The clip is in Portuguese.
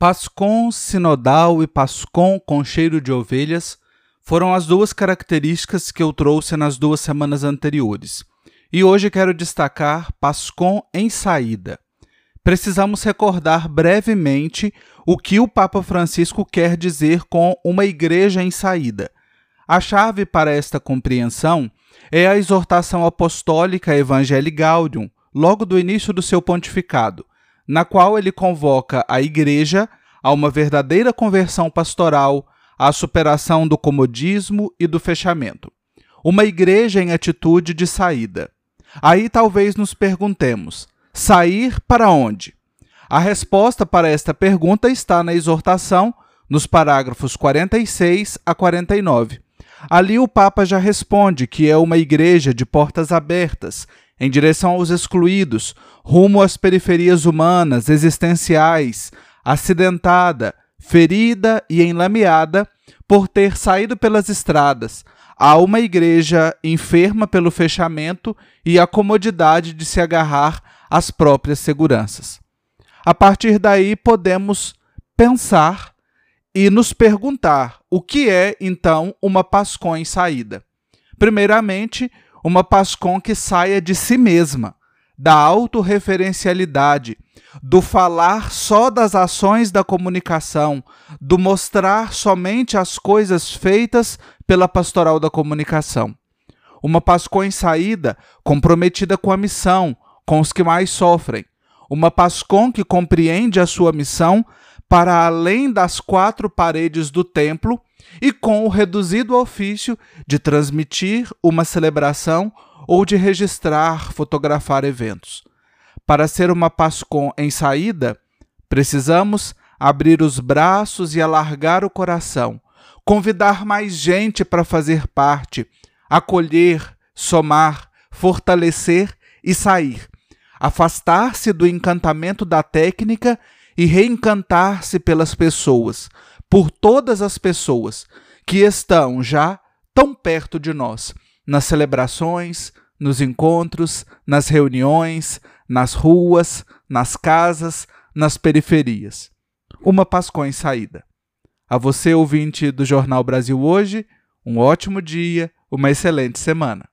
Pascon sinodal e Pascon com cheiro de ovelhas foram as duas características que eu trouxe nas duas semanas anteriores. E hoje quero destacar Pascon em saída. Precisamos recordar brevemente o que o Papa Francisco quer dizer com uma igreja em saída. A chave para esta compreensão é a exortação apostólica Evangelii Gaudium, logo do início do seu pontificado, na qual ele convoca a Igreja a uma verdadeira conversão pastoral, à superação do comodismo e do fechamento. Uma igreja em atitude de saída. Aí talvez nos perguntemos: sair para onde? A resposta para esta pergunta está na exortação, nos parágrafos 46 a 49. Ali o Papa já responde que é uma igreja de portas abertas, em direção aos excluídos, rumo às periferias humanas, existenciais, acidentada, ferida e enlameada por ter saído pelas estradas, a uma igreja enferma pelo fechamento e a comodidade de se agarrar às próprias seguranças. A partir daí, podemos pensar e nos perguntar o que é, então, uma Pascom em saída. Primeiramente, uma Pascom que saia de si mesma, da autorreferencialidade, do falar só das ações da comunicação, do mostrar somente as coisas feitas pela pastoral da comunicação. Uma Pascom em saída comprometida com a missão, com os que mais sofrem. Uma Pascom que compreende a sua missão para além das quatro paredes do templo e com o reduzido ofício de transmitir uma celebração ou de registrar, fotografar eventos. Para ser uma Pascom em saída, precisamos abrir os braços e alargar o coração, convidar mais gente para fazer parte, acolher, somar, fortalecer e sair, afastar-se do encantamento da técnica e reencantar-se pelas pessoas, por todas as pessoas que estão já tão perto de nós, nas celebrações, nos encontros, nas reuniões, nas ruas, nas casas, nas periferias. Uma Páscoa em saída. A você, ouvinte do Jornal Brasil Hoje, um ótimo dia, uma excelente semana.